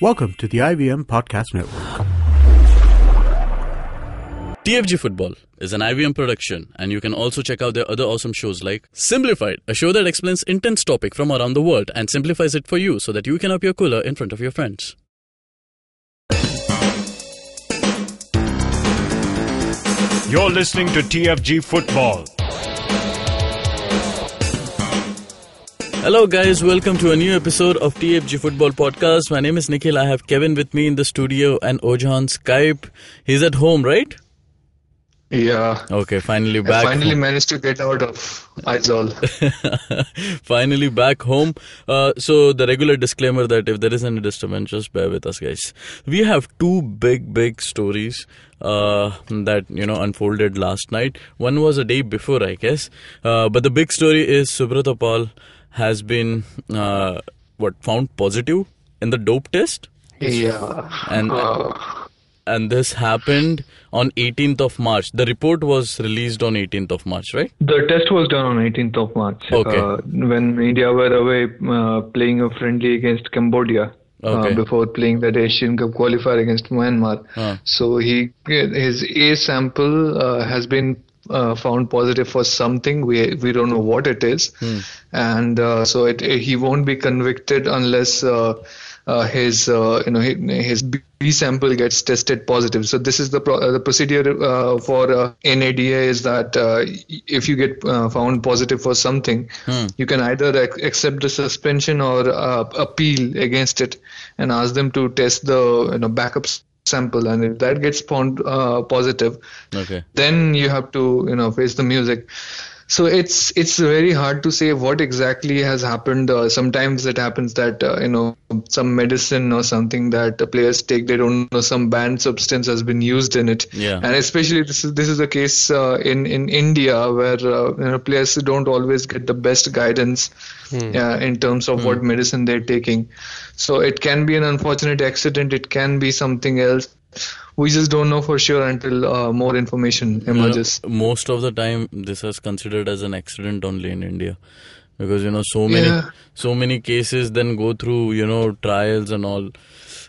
Welcome to the IVM Podcast Network. TFG Football is an IVM production, and you can also check out their other awesome shows like Simplified, a show that explains intense topic from around the world and simplifies it for you so that you can appear cooler in front of your friends. You're listening to TFG Football. Hello, guys. Welcome to a new episode of TFG Football Podcast. My name is Nikhil. I have Kevin with me in the studio and Ojan Skype. He's at home, right? Yeah. Okay, finally I back. finally managed to get out of Aizawl. finally back home. Uh, so the regular disclaimer that if there is any disturbance, just bear with us, guys. We have two big, big stories uh, that you know unfolded last night. One was a day before, I guess. Uh, but the big story is Subrata Pal has been uh, what found positive in the dope test, yeah. and Uh, and this happened on 18th of March. The report was released on 18th of March, right? the test was done on 18th of March. Okay. Uh, when India were away uh, playing a friendly against Cambodia. Okay. Uh, before playing that Asian Cup qualifier against Myanmar, Huh. so he his A sample uh, has been uh, found positive for something. We we don't know what it is, Hmm. and uh, so it, he won't be convicted unless uh, uh, his uh, you know his, B sample gets tested positive. So this is the pro- the procedure uh, for uh, NADA is that uh, if you get uh, found positive for something, you can either ac- accept the suspension or uh, appeal against it and ask them to test the you know backup s- sample. And if that gets found uh, positive, Okay. then you have to you know face the music so it's it's very hard to say what exactly has happened. Uh, sometimes it happens that uh, you know some medicine or something that the players take they don't know some banned substance has been used in it. Yeah. and especially this is this is the case uh, in in India where uh, you know players don't always get the best guidance uh, in terms of what medicine they're taking. So it can be an unfortunate accident. It can be something else we just don't know for sure until uh, more information You know, emerges most of the time, this is considered as an accident only in India, because you know so many Yeah. so many cases then go through you know trials and all.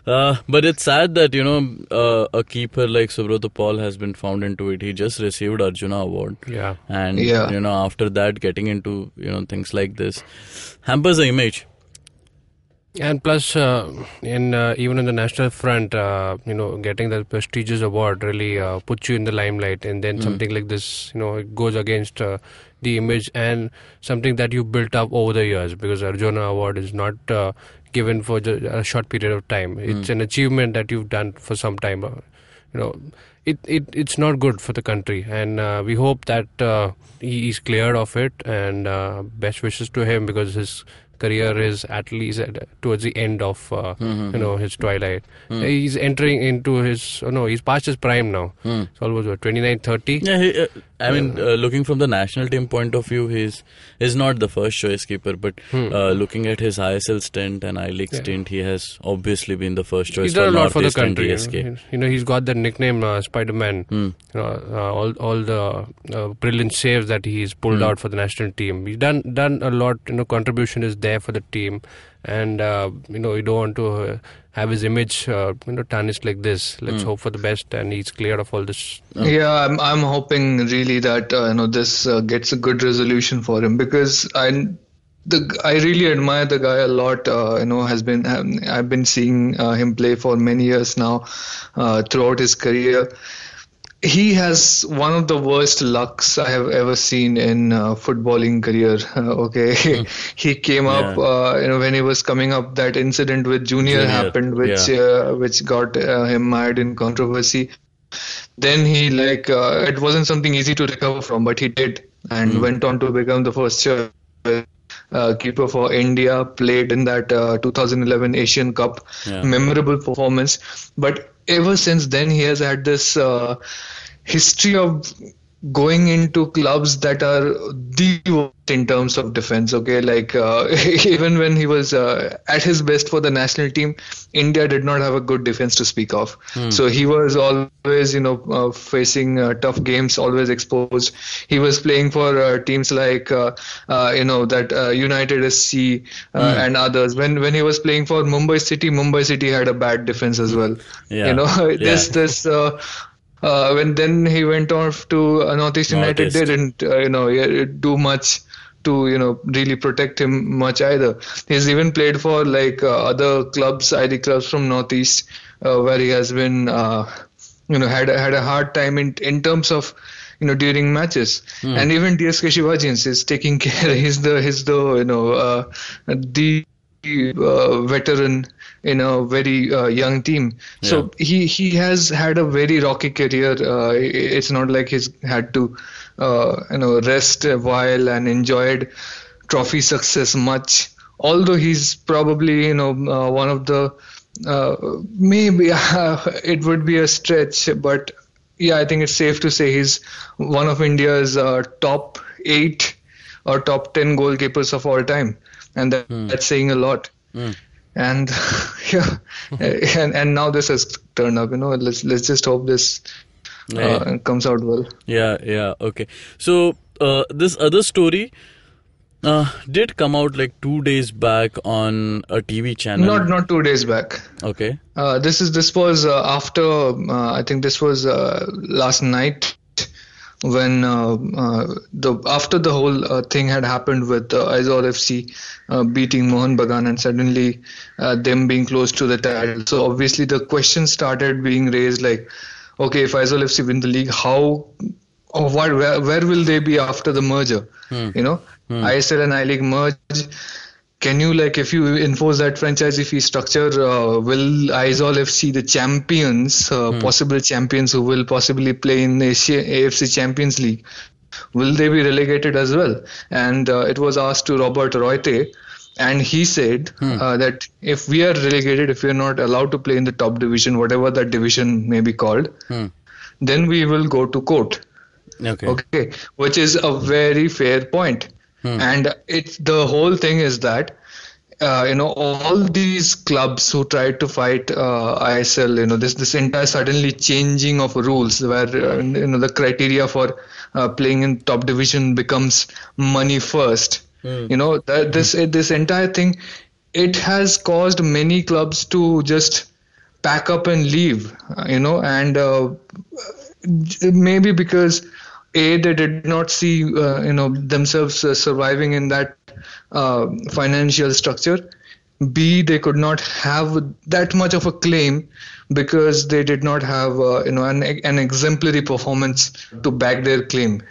Uh, but it's sad that you know uh, a keeper like Subrata Pal has been found into it. He just received Arjuna award, Yeah. and Yeah. you know after that getting into you know things like this hampers the image. And plus, uh, in uh, even in the national front, uh, you know, getting that prestigious award really uh, puts you in the limelight, and then something like this, you know, it goes against uh, the image and something that you built up over the years. Because Arjuna Award is not uh, given for a short period of time; it's an achievement that you've done for some time. Uh, you know, it, it it's not good for the country, and uh, we hope that uh, he is cleared of it. And uh, best wishes to him because his career is at least at, towards the end of uh, you know his twilight. He's entering into his oh no, he's past his prime now. It's almost what 29, 30. Yeah, he, uh, I mean, uh, looking from the national team point of view, he's is not the first choice keeper. But uh, looking at his ISL stint and I League stint, he has obviously been the first choice He's done for a lot for the Northeast country. You know, you know, he's got that nickname uh, Spider Man. You know, uh, all all the uh, brilliant saves that he's pulled out for the national team. He's done done a lot. You know, contribution is there for the team, and uh, you know, you don't want to uh, have his image uh, you know tarnished like this. Let's hope for the best, and he's cleared of all this. Yeah, I'm I'm hoping really that uh, you know this uh, gets a good resolution for him because I the I really admire the guy a lot. Uh, you know, has been um, I've been seeing uh, him play for many years now uh, throughout his career. He has one of the worst lucks I have ever seen in uh, footballing career. okay, he came up uh, you know when he was coming up. That incident with Junior, Junior, happened, which yeah. uh, which got uh, him mired in controversy then he like uh, it wasn't something easy to recover from but he did and went on to become the first uh, keeper for India played in that uh, 2011 Asian Cup Yeah. memorable performance but ever since then he has had this uh, history of going into clubs that are the worst in terms of defense. Okay, like uh, even when he was uh, at his best for the national team, India did not have a good defense to speak of. So he was always, you know, uh, facing uh, tough games, always exposed. He was playing for uh, teams like, uh, uh, you know, that uh, United SC uh, and others. When when he was playing for Mumbai City, Mumbai City had a bad defense as well. Yeah. You know, this Yeah. this. Uh, uh, when then he went off to uh, Northeast United, didn't, uh, you know, do much to, you know, really protect him much either. He's even played for like uh, other clubs, ID clubs from Northeast, uh, where he has been, uh, you know, had had a hard time in in terms of, you know, during matches. And even DSK Shivajians is taking care. He's the he's the you know uh, the uh, veteran in a very uh, young team. So he he has had a very rocky career. Uh, it's not like he's had to uh, you know rest a while and enjoyed trophy success much. Although he's probably you know uh, one of the uh, maybe it would be a stretch, but yeah, I think it's safe to say he's one of India's uh, top eight or top ten goalkeepers of all time, and that, that's saying a lot. And yeah, and and now this has turned up. You know, let's let's just hope this uh, comes out well. Yeah, yeah, okay. So uh, this other story uh, did come out like two days back on a TV channel. Not not two days back. okay. Uh, this is this was uh, after uh, I think this was uh, last night when uh, uh, the after the whole uh, thing had happened with uh, Aizawl FC uh, beating Mohun Bagan and suddenly uh, them being close to the title. So obviously the question started being raised like, okay, if Aizawl FC win the league, how or what where, where will they be after the merger? You know, ISL and I League merge can you like if you enforce that franchisee fee structure uh, will Aizawl FC the champions uh, possible champions who will possibly play in the Asia, AFC Champions League will they be relegated as well? And uh, it was asked to Robert Royte and he said uh, that if we are relegated if we are not allowed to play in the top division whatever that division may be called then we will go to court. Okay. okay. Which is a very fair point and it's the whole thing is that uh, you know all these clubs who tried to fight uh, ISL you know this this entire suddenly changing of rules where uh, you know the criteria for uh, playing in top division becomes money first. You know that this this entire thing it has caused many clubs to just pack up and leave uh, you know and uh, maybe because a they did not see uh, you know themselves uh, surviving in that uh, financial structure. B they could not have that much of a claim because they did not have uh, you know an, an exemplary performance to back their claim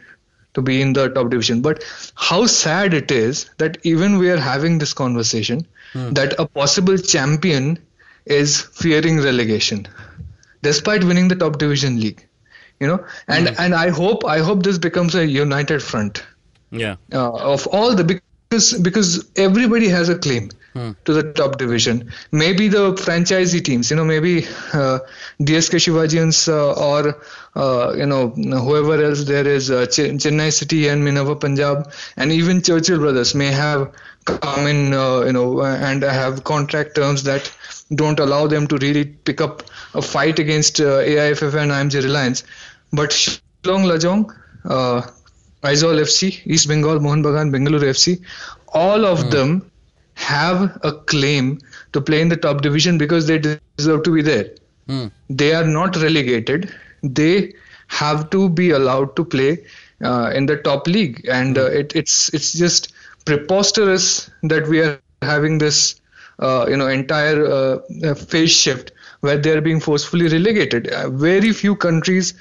to be in the top division. But how sad it is that even we are having this conversation that a possible champion is fearing relegation. Despite winning the top division league you know? And and i hope i hope this becomes a united front. Yeah. uh, of all the because because everybody has a claim to the top division. Maybe the franchisee teams you know maybe uh, dsk shivajians uh, or uh, you know whoever else there is uh, Ch- chennai city and minerva punjab and even churchill brothers may have come in uh, you know and have contract terms that don't allow them to really pick up a fight against uh, AIFF and IMG Reliance. But Shillong Lajong, uh, Aizawl FC, East Bengal, Mohun Bagan, Bengaluru FC, all of them have a claim to play in the top division because they deserve to be there. They are not relegated. They have to be allowed to play uh, in the top league, and uh, it, it's it's just preposterous that we are having this uh, you know entire uh, uh, phase shift where they are being forcefully relegated. Uh, very few countries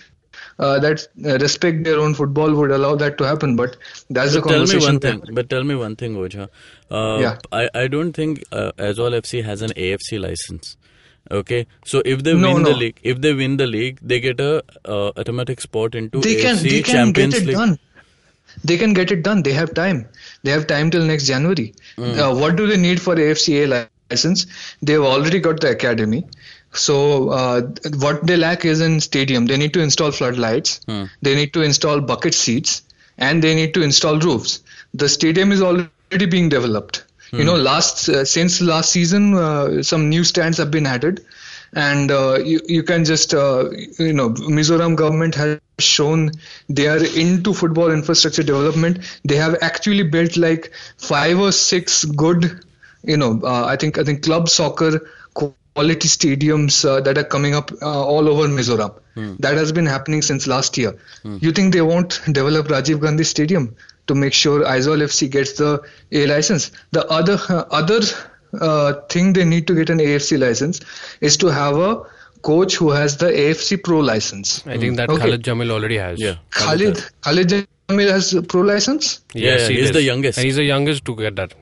uh, that uh, respect their own football would allow that to happen, but that's the But tell me conversation. one thing. But tell me one thing, Oja. Uh, Yeah. I, I don't think uh, Aizawl FC has an AFC license. Okay, so if they No, win the league, if they win the league, they get a uh, automatic spot into They can, AFC they can Champions get it League. done. They can get it done. They have time. They have time till next January. Mm. Uh, what do they need for AFCA license? They've already got the academy. So uh, what they lack is in stadium. They need to install floodlights. Hmm. They need to install bucket seats, and they need to install roofs. The stadium is already being developed. You know, last uh, since last season, uh, some new stands have been added, and uh, you you can just uh, you know Mizoram government has shown they are into football infrastructure development. They have actually built like five or six good, you know, uh, I think I think club soccer quality stadiums uh, that are coming up uh, all over Mizoram. That has been happening since last year. You think they won't develop Rajiv Gandhi Stadium to make sure Aizawl FC gets the A license? The other uh, other uh, thing they need to get an AFC license is to have a coach who has the AFC Pro license. I think that Okay. Khalid Jamil already has. Yeah. Khalid Khalid Jamil has a pro license. Yeah, he he's does. the youngest. And he's the youngest to get that.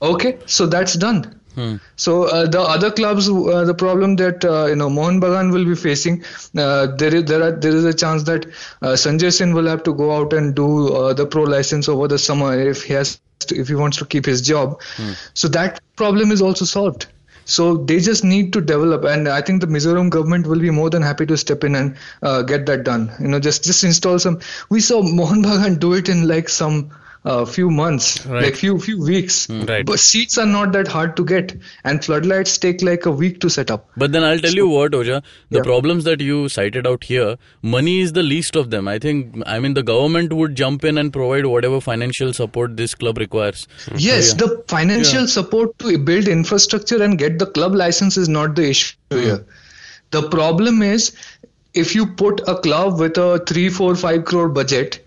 Okay, so that's done. Hmm. So uh, the other clubs, uh, the problem that uh, you know Mohun Bagan will be facing, uh, there is there are there is a chance that uh, Sanjoy Sen will have to go out and do uh, the pro license over the summer if he has to, if he wants to keep his job. So that problem is also solved. So they just need to develop, and I think the Mizoram government will be more than happy to step in and uh, get that done. You know, just just install some. We saw Mohun Bagan do it in like some uh, few months, Right. like few few weeks. Right. But seats are not that hard to get, and floodlights take like a week to set up. But then I'll tell you what, Oja, the Yeah. problems that you cited out here, money is the least of them. I think, I mean, the government would jump in and provide whatever financial support this club requires. Yes, Yeah. the financial support to build infrastructure and get the club license is not the issue here. The problem is if you put a club with a three, four, five crore budget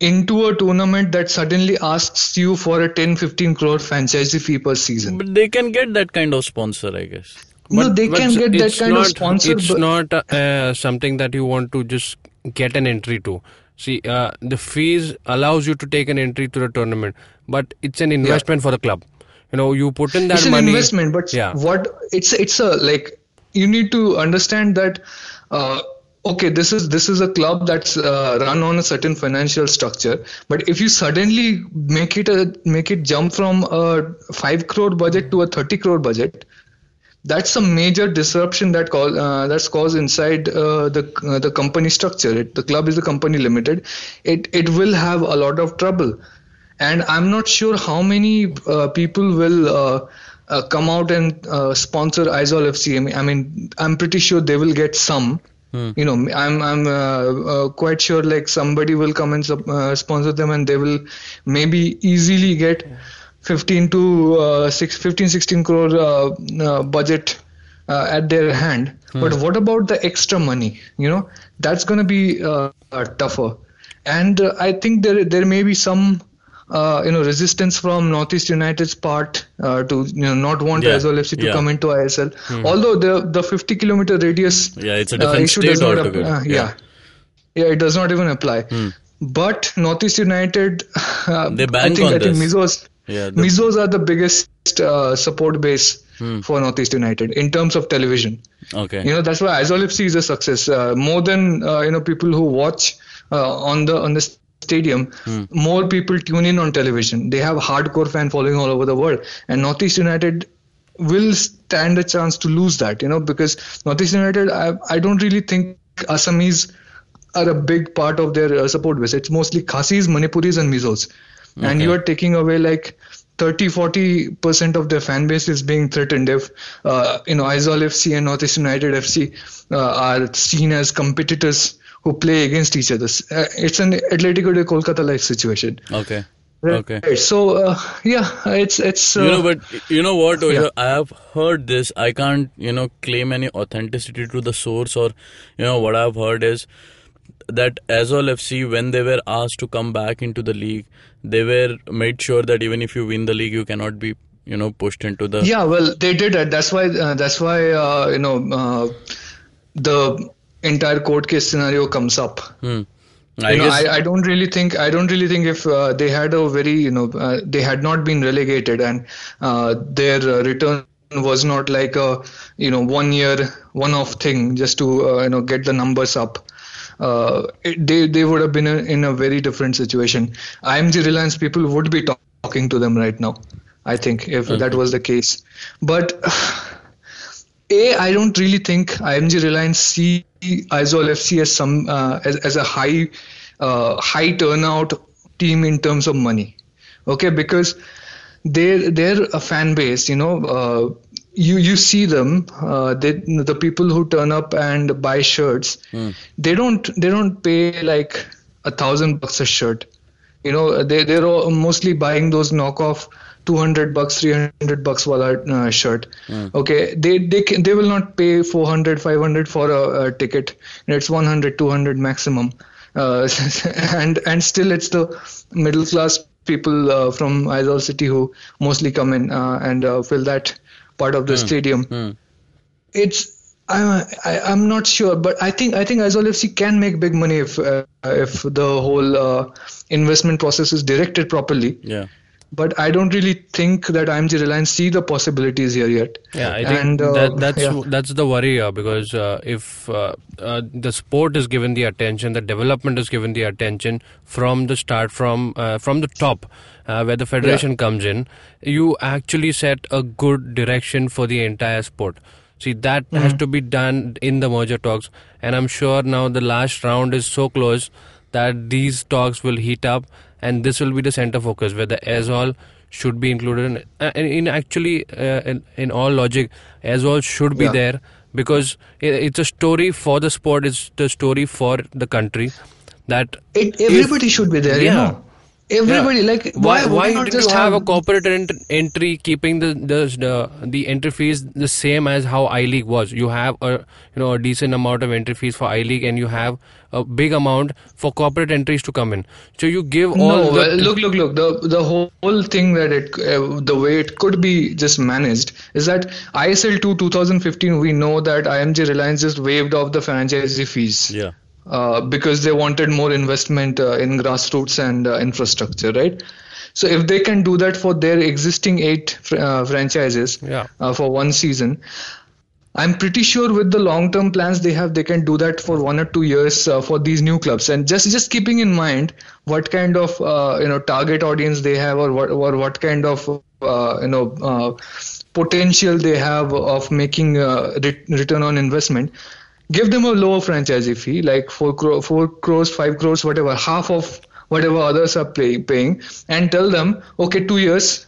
into a tournament that suddenly asks you for a 10, 15 crore franchisee fee per season. But they can get that kind of sponsor, I guess. no, they But can get that kind not, of sponsor. It's but- not uh, something that you want to just get an entry to. See, uh, the fees allows you to take an entry to the tournament, but it's an investment for the club. You know, you put in that it's an investment but yeah, what it's it's a like you need to understand that uh, okay this is this is a club that's uh, run on a certain financial structure but if you suddenly make it a make it jump from a 5 crore budget to a 30 crore budget that's a major disruption that cause, uh, that's caused inside uh, the uh, the company structure. It, the club is a company limited. It it will have a lot of trouble, and I'm not sure how many uh, people will uh, uh, come out and sponsor Aizawl FC. I mean, I mean, I'm pretty sure they will get some. You know, I'm I'm uh, uh, quite sure like somebody will come and uh, sponsor them, and they will maybe easily get 15 to uh, 6, 15 16 crore uh, uh, budget uh, at their hand. But what about the extra money? You know, that's going to be tougher. And uh, I think there there may be some uh, you know resistance from Northeast United's part uh, to you know not want Yeah, Aizawl FC to yeah. come into ISL. Although the the 50 kilometer radius Yeah, it's a uh, different issue state does not ap- altogether. uh, Yeah. yeah. yeah, it does not even apply. But Northeast United, uh, They I bank think on I think this. Mizos, Yeah, the- Mizos are the biggest uh, support base for Northeast United in terms of television. Okay. You know that's why Aizawl FC is a success. Uh, more than uh, you know people who watch uh, on the on the stadium, more people tune in on television. They have hardcore fan following all over the world, and Northeast United will stand a chance to lose that. You know because Northeast United, I, I don't really think Assamese are a big part of their uh, support base. It's mostly Khasis, Manipuris, and Mizos, and you are taking away like 30 40 percent of their fan base is being threatened if uh, you know Aizawl FC and Northeast United FC uh, are seen as competitors who play against each other. Uh, it's an Atletico de Kolkata like situation. Okay. Okay. So uh, yeah, it's it's uh, you know, but you know what? Yeah. I have heard this. I can't, you know, claim any authenticity to the source, or you know, what I've heard is that Aizawl FC, when they were asked to come back into the league, they were made sure that even if you win the league, you cannot be, you know, pushed into the. Yeah, well, they did it. That's why. Uh, that's why. Uh, you know, uh, the entire court case scenario comes up. Hmm. I you know, guess. I, I don't really think I don't really think if uh, they had a very you know uh, they had not been relegated and uh, their uh, return was not like a you know one year one off thing just to uh, you know get the numbers up. Uh, it, they they would have been in, in a very different situation. IMG Reliance people would be talk- talking to them right now. I think if that was the case, but A, I don't really think IMG Reliance see Aizawl FC as some uh, as, as a high uh, high turnout team in terms of money. Okay, because they they're a fan base, you know. Uh, you you see them, uh, they, the people who turn up and buy shirts, they don't they don't pay like a thousand bucks a shirt. You know, they they're all mostly buying those knockoff 200 bucks 300 bucks wala uh, shirt. Okay they they can, they will not pay 400 500 for a, a ticket. It's 100 200 maximum. Uh, and and still it's the middle class people uh, from Aizawl city who mostly come in uh, and uh, fill that part of the stadium. It's I'm I, I'm not sure, but I think I think Aizawl FC can make big money if uh, if the whole uh, investment process is directed properly. Yeah. But I don't really think that IMG Reliance see the possibilities here yet. Yeah, I think And, uh, that, that's yeah. that's the worry here because uh, if uh, uh, the sport is given the attention, the development is given the attention from the start, from uh, from the top, uh, where the federation comes in, you actually set a good direction for the entire sport. See, that has to be done in the merger talks, and I'm sure now the last round is so close that these talks will heat up, and this will be the center focus where the Aizawl should be included in, uh, in, in actually uh, in, in all logic Aizawl should be Yeah. there because it's a story for the sport it's the story for the country that It, if- everybody should be there, you Yeah. know. Everybody like why why, not did just you have, a corporate ent- entry keeping the, the the the entry fees the same as how I League was? You have a you know a decent amount of entry fees for I League and you have a big amount for corporate entries to come in. So you give all no, the well, look, look, look. The the whole thing that it, uh, the way it could be just managed is that ISL 2 2015. We know that IMG Reliance just waived off the franchisee fees. Yeah. Uh, because they wanted more investment uh, in grassroots and uh, infrastructure, right? So if they can do that for their existing eight fr- uh, franchises Yeah. for one season, I'm pretty sure with the long-term plans they have, they can do that for one or two years uh, for these new clubs. And just just keeping in mind what kind of uh, you know target audience they have, or what or what kind of uh, you know uh, potential they have of making uh, ret- return on investment. Give them a lower franchisee fee, like four cro- four crores, five crores, whatever, half of whatever others are pay- paying, and tell them, okay, two years,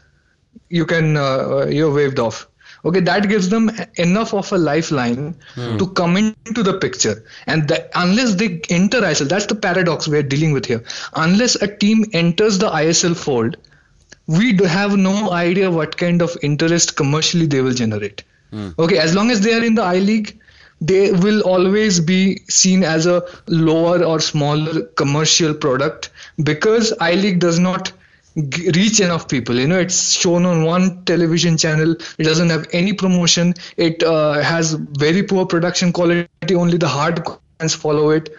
you can uh, uh you're waived off. Okay that gives them enough of a lifeline hmm. to come into the picture. And that, unless they enter isl that's the paradox we're dealing with here. Unless a team enters the isl fold we do have no idea what kind of interest commercially they will generate. Hmm. Okay as long as they are in the i league they will always be seen as a lower or smaller commercial product because i league does not g- reach enough people you know it's shown on one television channel it doesn't have any promotion it uh, has very poor production quality only the hard fans follow it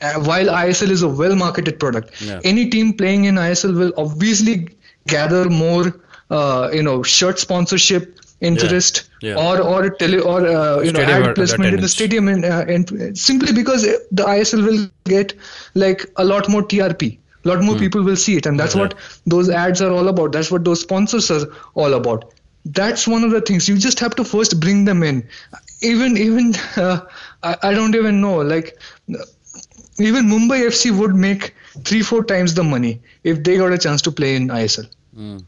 uh, while isl is a well marketed product Yeah. any team playing in isl will obviously gather more uh, you know shirt sponsorship interest Yeah. or or tele or uh, you know Stadium ad placement in the stadium and, uh, and simply because the ISL will get like a lot more TRP a lot more people will see it. And that's what those ads are all about. That's what those sponsors are all about. That's one of the things. You just have to first bring them in. Even even uh, I, I don't even know like even Mumbai FC would make three four times the money if they got a chance to play in ISL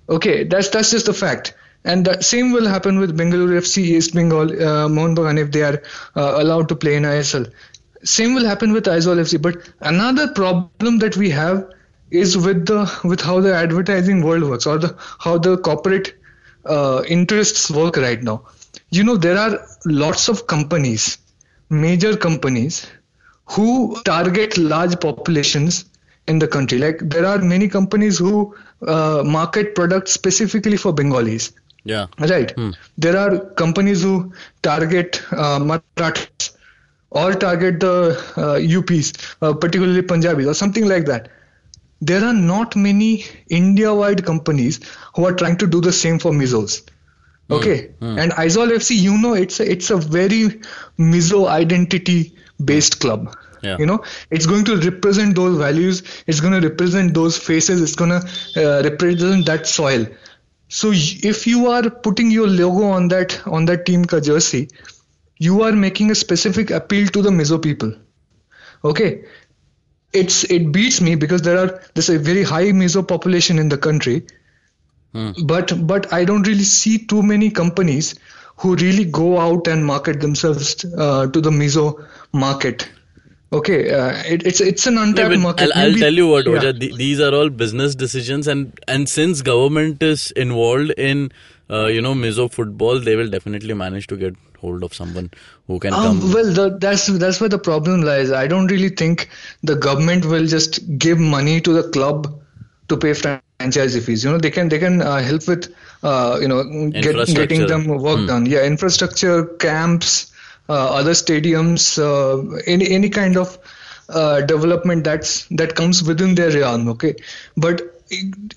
Okay, that's that's just a fact. And the same will happen with Bengaluru FC, East Bengal, uh, Mohun Bagan if they are uh, allowed to play in ISL. Same will happen with Aizawl FC. But another problem that we have is with the with how the advertising world works or the how the corporate uh, interests work right now. You know, there are lots of companies, major companies, who target large populations in the country. Like there are many companies who uh, market products specifically for Bengalis. Yeah. Right. There are companies who target uh, Marathas or target the uh, UPs, uh, particularly Punjabis or something like that. There are not many India-wide companies who are trying to do the same for Mizos. Okay, and Aizawl FC, you know, it's a, it's a very Mizo identity-based club. Yeah. You know, it's going to represent those values. It's going to represent those faces. It's going to uh, represent that soil. So if you are putting your logo on that on that team ka jersey, you are making a specific appeal to the Mizo people. Okay, it's it beats me because there are there's a very high Mizo population in the country, but but I don't really see too many companies who really go out and market themselves uh, to the Mizo market. Okay, uh, it, it's it's an Yeah, untapped but market. I'll, I'll tell you what, yeah. Oja, th- these are all business decisions, and and since government is involved in, uh, you know, Mizo football, they will definitely manage to get hold of someone who can Um, come. well, the, that's that's where the problem lies. I don't really think the government will just give money to the club to pay franchise fees. You know, they can they can uh, help with uh, you know get, getting them work Hmm. done. Yeah, infrastructure, camps, other stadiums, uh, any any kind of uh, development that's that comes within their realm. Okay, but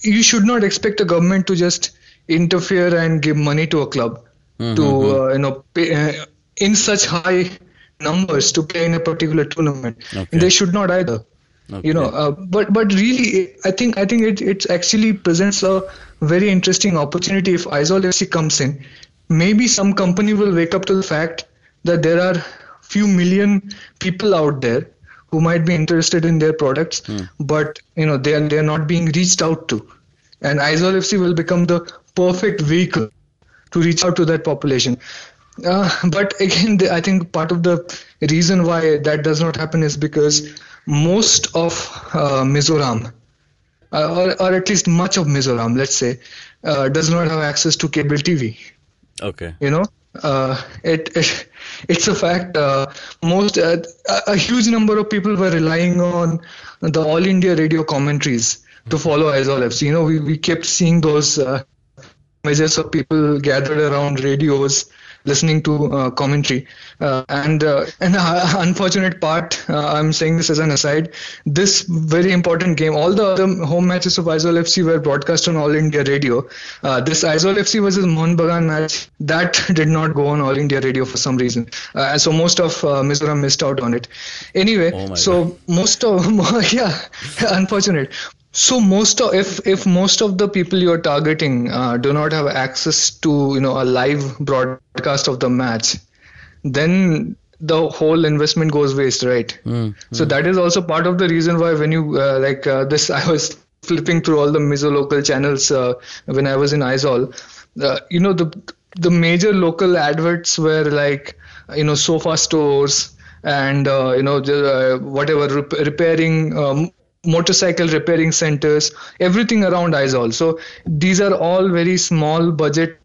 you should not expect a government to just interfere and give money to a club Mm-hmm, to uh, you know pay, uh, in such high numbers to play in a particular tournament. Okay. They should not either. Okay. You know, uh, but but really, I think I think it it actually presents a very interesting opportunity if Aizawl FC comes in. Maybe some company will wake up to the fact that there are few million people out there who might be interested in their products, but you know they are they are not being reached out to, and Aizawl FC will become the perfect vehicle to reach out to that population. Uh, but again, the, I think part of the reason why that does not happen is because most of uh, Mizoram, uh, or, or at least much of Mizoram, let's say, uh, does not have access to cable TV. Okay. You know, uh, it, it it's a fact. Uh, most uh, a huge number of people were relying on the All India radio commentaries to follow Aizawl FC. You know, we, we kept seeing those uh, images of people gathered around radios listening to uh, commentary. Uh, and uh, the unfortunate part uh, i'm saying this as an aside this very important game all the other home matches of Aizawl FC were broadcast on all india radio. Uh, this Aizawl FC versus Mohun Bagan match that did not go on all india radio for some reason. Uh, so most of uh, mizoram missed out on it. Anyway Oh so most of yeah unfortunate so most of if if most of the people you're targeting uh, do not have access to you know a live broadcast of the match then the whole investment goes waste right so that is also part of the reason why when you uh, like uh, this i was flipping through all the mizo local channels uh, when i was in Aizawl. uh, you know the the major local adverts were like you know sofa stores and uh, you know the, uh, whatever rep- repairing um, motorcycle repairing centers everything around Aizawl so these are all very small budget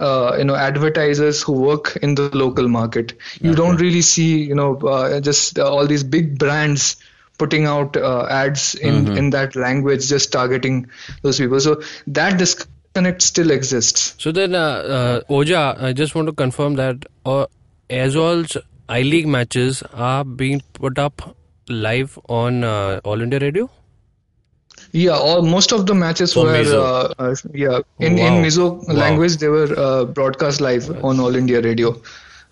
uh, you know advertisers who work in the local market. You don't really see you know uh, just uh, all these big brands putting out uh, ads in in that language just targeting those people. So that disconnect still exists. So then, uh, uh, Oja, I just want to confirm that uh, Aizawl's I League matches are being put up live on uh, All India Radio. Yeah, all most of the matches For were uh, uh, yeah in Wow. in Mizo Wow. language they were uh, broadcast live on All India Radio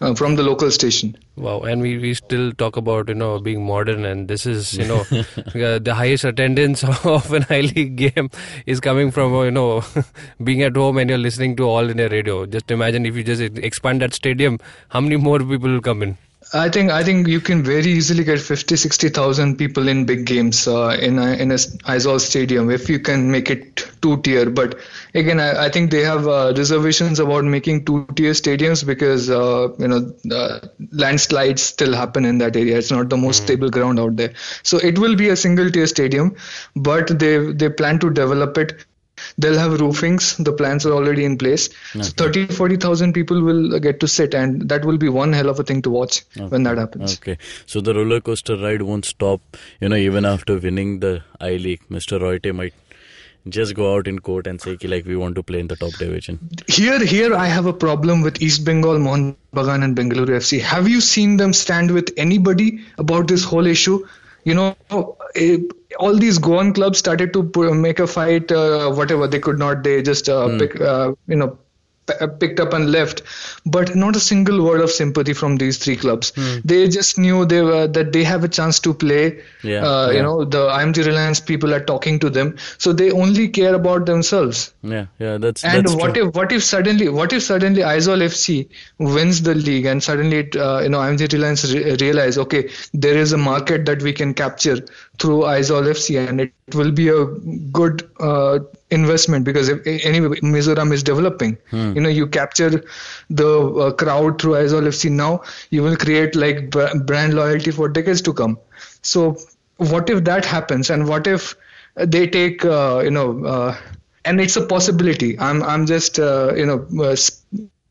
uh, from the local station. Wow, and we, we still talk about you know being modern, and this is you know uh, the highest attendance of an I League game is coming from you know being at home and you're listening to All India Radio. Just imagine if you just expand that stadium, how many more people will come in? I think I think you can very easily get 50 60,000 people in big games uh, in a, in a Aizawl stadium if you can make it two tier. But again I, I think they have uh, reservations about making two tier stadiums because uh, you know uh, landslides still happen in that area. It's not the most stable ground out there. So it will be a single tier stadium but they they plan to develop it they'll have roofings. The plans are already in place. So 30 40000 people will get to sit and that will be one hell of a thing to watch when that happens. Okay, so the roller coaster ride won't stop. You know, even after winning the I League, Mr. Royte might just go out in court and say, like, we want to play in the top division. here here i have a problem with east bengal mohun bagan and bengaluru fc have you seen them stand with anybody about this whole issue you know eh, all these goan clubs started to make a fight uh, whatever. They could not they just uh, pick uh, you know picked up and left, but not a single word of sympathy from these three clubs. They just knew they were that they have a chance to play. Yeah, uh, yeah. You know, the IMG Reliance people are talking to them, so they only care about themselves. Yeah, yeah, that's And that's what true. if what if suddenly what if suddenly Aizawl FC wins the league and suddenly it, uh, you know IMG Reliance re- realize okay there is a market that we can capture through Aizawl FC and it will be a good uh, investment because if, anyway Mizoram is developing. Hmm. You know you capture the uh, crowd through Aizawl FC now you will create like br- brand loyalty for decades to come. So what if that happens and what if they take uh, you know uh, and it's a possibility i'm i'm just uh, you know uh, s-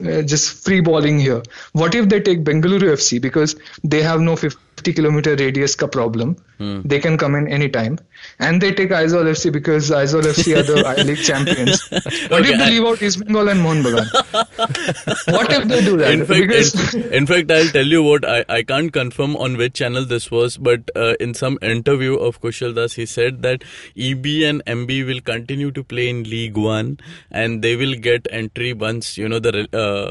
uh, just free balling here what if they take bengaluru fc because they have no 50 kilometer radius ka problem Hmm. they can come in anytime and they take Aizawl FC because Aizawl FC are the I League champions. What Okay, if they leave out East Bengal and Mohun Bagan? what if they do that? In fact, because in, in fact, I'll tell you what I, I can't confirm on which channel this was, but uh, in some interview of Kushal Das, he said that EB and MB will continue to play in League One, and they will get entry once you know the uh,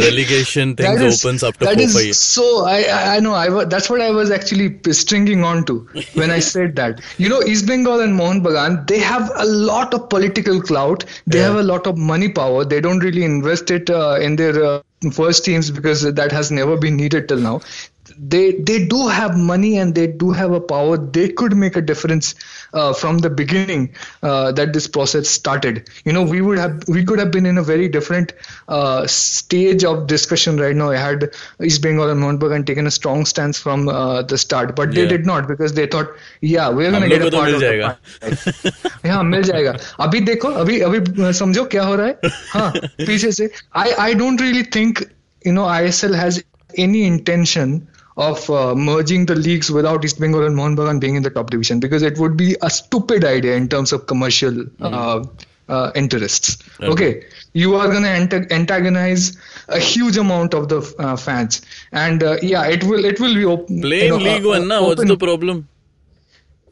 relegation thing opens after that four is. So I I I know I that's what I was actually stringing on to when I said that. You know, East Bengal and Mohun Bagan, they have a lot of political clout. They Yeah. have a lot of money power. They don't really invest it uh, in their uh, first teams because that has never been needed till now they they do have money and they do have a power. They could make a difference uh, from the beginning uh, that this process started. You know we would have we could have been in a very different uh, stage of discussion right now. I had east bengal and mount and taken a strong stance from uh, the start but yeah. they did not because they thought yeah we're going to get a part of jayega. yeah mil jayega abhi dekho abhi abhi samjho kya ho raha hai ha se i i don't really think you know isl has any intention of uh, merging the leagues without East Bengal and Mohun Bagan being in the top division because it would be a stupid idea in terms of commercial mm. uh, interests. Okay. okay. you are going to antagonize a huge amount of the uh, fans, and uh, yeah, it will it will be open. Blame you know, League One, na? What's the problem?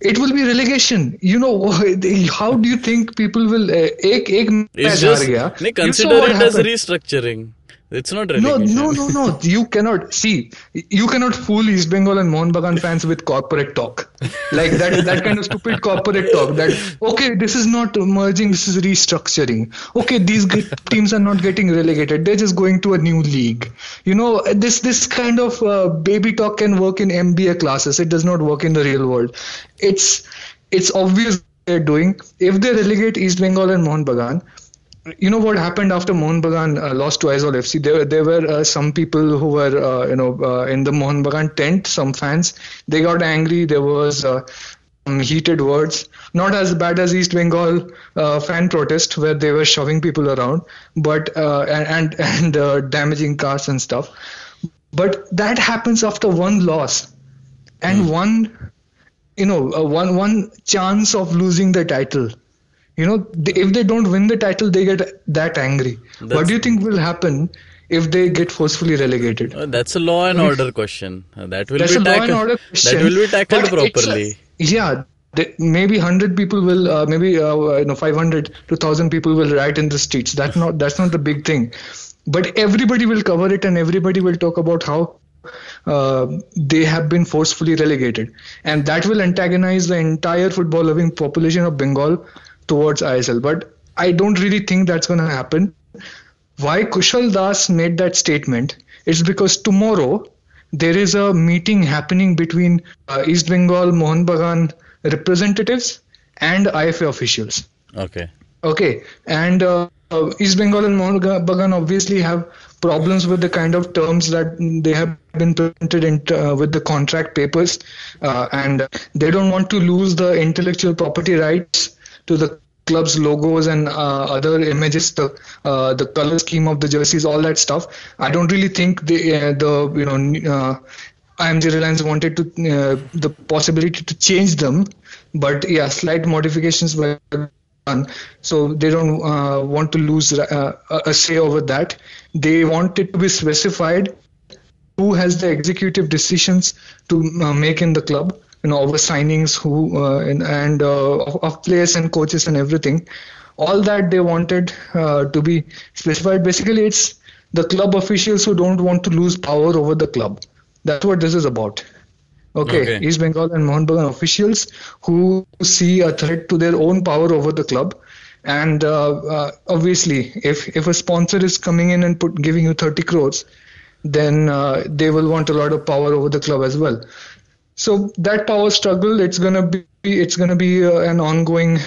it will be relegation. You know, how do you think people will? Uh, ek, ek it's just, gaya. consider it happened. as restructuring. It's not No, relegation. no, no, no. You cannot see. You cannot fool East Bengal and Mohun Bagan fans with corporate talk, like that. That kind of stupid corporate talk. That okay, this is not merging. This is restructuring. Okay, these teams are not getting relegated. They're just going to a new league. You know, this this kind of uh, baby talk can work in MBA classes. It does not work in the real world. It's it's obvious they're doing. If they relegate East Bengal and Mohun Bagan, you know what happened after Mohun Bagan uh, lost to Aizawl FC? There, there were uh, some people who were, uh, you know, uh, in the Mohun Bagan tent. Some fans they got angry. There was uh, heated words. Not as bad as East Bengal uh, fan protest where they were shoving people around, but uh, and and, and uh, damaging cars and stuff. But that happens after one loss and one, you know, uh, one one chance of losing the title you know they, if they don't win the title they get that angry. What do you think will happen if they get forcefully relegated? Uh, that's a law and order question. Uh, that will that's be tackled. and order question That will be tackled it's a- properly. yeah they, maybe 100 people will uh, maybe uh, you know 500 to 1000 people will riot in the streets. That's not that's not the big thing. But everybody will cover it and everybody will talk about how uh, they have been forcefully relegated. And that will antagonize the entire football loving population of bengal towards isl but i don't really think that's going to happen. Why kushal das made that statement is because tomorrow there is a meeting happening between uh, east bengal mohun bagan representatives and ifa officials. Okay. Okay, and uh, uh, East Bengal and Mohun Bagan obviously have problems with the kind of terms that they have been printed in uh, with the contract papers, uh, and they don't want to lose the intellectual property rights to the club's logos and uh, other images, the uh, the color scheme of the jerseys, all that stuff. I don't really think the uh, the you know. Uh, IMG Reliance wanted to uh, the possibility to change them, but yeah, slight modifications were done. So they don't uh, want to lose uh, a say over that. They want it to be specified who has the executive decisions to make in the club. You know, over signings, who uh, and, and uh, of- of players and coaches and everything. all that they wanted uh, to be specified. Basically, it's the club officials who don't want to lose power over the club. That's what this is about. Okay, Okay. East Bengal and Mohun Bagan officials who see a threat to their own power over the club. And uh, uh, obviously, if if a sponsor is coming in and put giving you 30 crores, then uh, they will want a lot of power over the club as well. So that power struggle, it's gonna be it's gonna be uh, an ongoing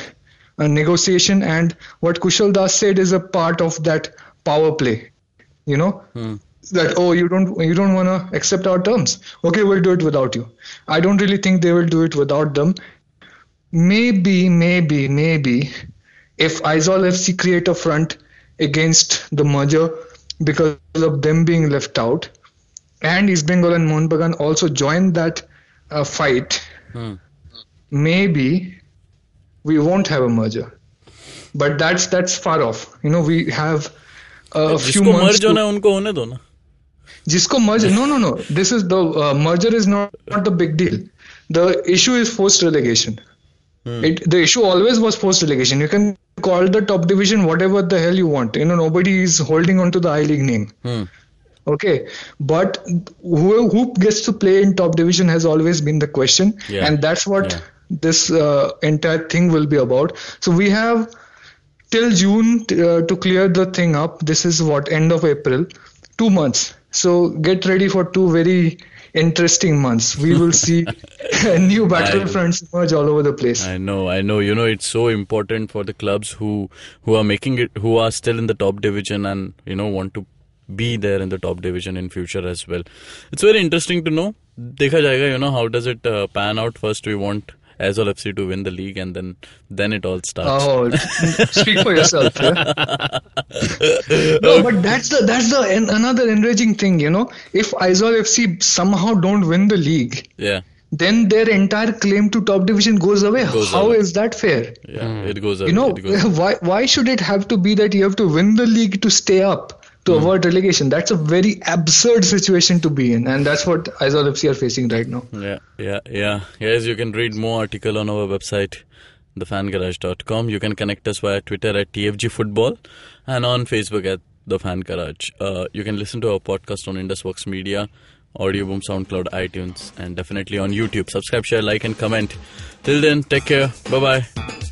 uh, negotiation. And what Kushal Das said is a part of that power play. You know that oh you don't you don't want to accept our terms. Okay, we'll do it without you. I don't really think they will do it without them. Maybe maybe maybe if Aizawl FC create a front against the merger because of them being left out, and East Bengal and Mohun Bagan also join that uh, fight, maybe we won't have a merger. But that's that's far off. You know, we have a few जिसको months. Merge to- होना है उनको होने दो ना जिसको merger no no no this is the uh, merger is not, not the big deal the issue is forced relegation it, the issue always was forced relegation you can call the top division whatever the hell you want you know nobody is holding on to the i league name Hmm. okay but who, who gets to play in top division has always been the question Yeah. and that's what Yeah. this uh, entire thing will be about so we have till June uh, to clear the thing up. This is what end of April, two months. So get ready for two very interesting months. We will see new battlefronts emerge all over the place. I know, I know. You know, it's so important for the clubs who who are making it, who are still in the top division, and you know want to be there in the top division in future as well. It's very interesting to know. Dekha jayega, you know, how does it uh, pan out? First, we want Aizawl FC to win the league, and then then it all starts. Oh, speak for yourself. Yeah? no, but that's the that's the another enraging thing. You know, if Aizawl FC somehow don't win the league, yeah, then their entire claim to top division goes away. Goes How away. is that fair? Yeah, mm. it goes away. You know, why why should it have to be that you have to win the league to stay up? To avoid relegation that's a very absurd situation to be in and that's what Aizawl FC are facing right now Yeah, yeah, yeah. Yes, you can read more article on our website, thefangarage.com. You can connect us via Twitter at TFG Football and on Facebook at The Fan Garage. Uh, you can listen to our podcast on IndusVox Media, Audioboom, SoundCloud, iTunes, and definitely on YouTube. Subscribe, share, like, and comment. Till then, take care. Bye bye.